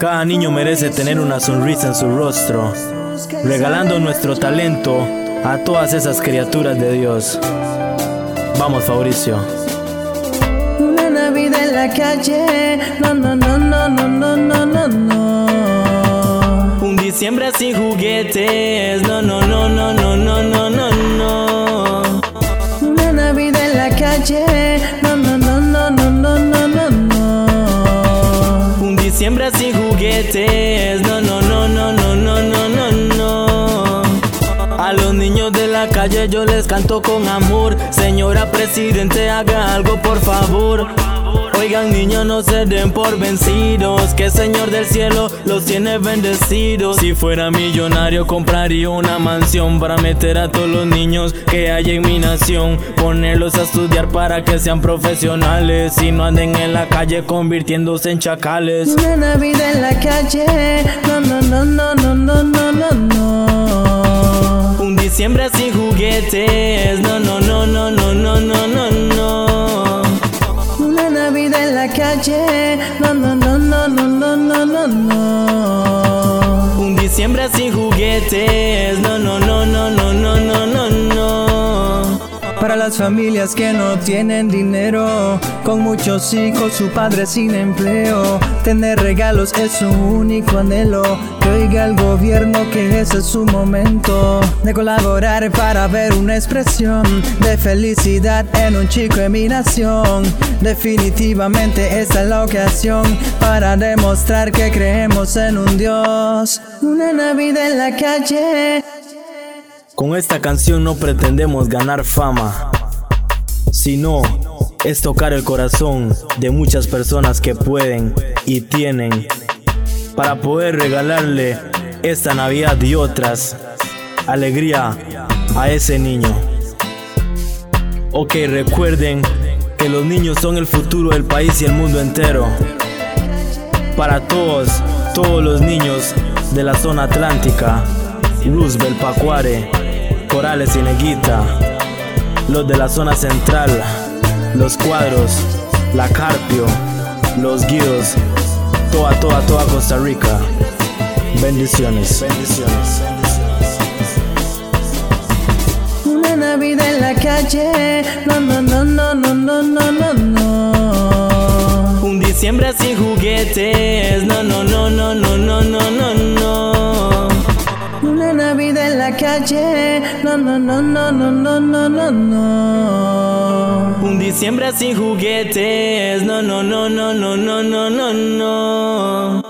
Cada niño merece tener una sonrisa en su rostro, regalando nuestro talento a todas esas criaturas de Dios. Vamos, Fabricio. Una Navidad en la calle, no, no, no, no, no, no, no, no, no. Un diciembre sin juguetes, no, no, no, no, no, no, no, no, no. Una Navidad en la calle, no, no, no, no, no, no, no, no, no. Un diciembre sin no, no, no, no, no, no, no, no, no. A los niños de la calle yo les canto con amor. Señora presidente, haga algo por favor. Oigan niños, no se den por vencidos, que el Señor del cielo los tiene bendecidos. Si fuera millonario compraría una mansión para meter a todos los niños que hay en mi nación, ponerlos a estudiar para que sean profesionales y no anden en la calle convirtiéndose en chacales. Una Navidad en la calle, no, no, no, no, no, no, no, no, no. Un diciembre sin juguetes, no, no, no, no, no, no, yeah las familias que no tienen dinero, con muchos hijos, su padre sin empleo, tener regalos es su único anhelo. Que oiga el gobierno que ese es su momento de colaborar para ver una expresión de felicidad en un chico en mi nación. Definitivamente esta es la ocasión para demostrar que creemos en un Dios. Una Navidad en la calle. Con esta canción no pretendemos ganar fama, sino es tocar el corazón de muchas personas que pueden y tienen para poder regalarle esta Navidad y otras alegría a ese niño. Ok, recuerden que los niños son el futuro del país y el mundo entero. Para todos, todos los niños de la zona atlántica, Roosevelt, Pacuare, Corales y Neguita, los de la zona central, los cuadros, la Carpio, los guidos, toda, toda, toda Costa Rica. Bendiciones. Bendiciones. Una Navidad en la calle, no, no, no, no, no, no, no, no, no. Un diciembre sin juguetes, no, no, no, no, no, no, no, no. En la calle, no, no, no, no, no, no, no, no, no. Un diciembre sin juguetes, no, no, no, no, no, no, no, no, no.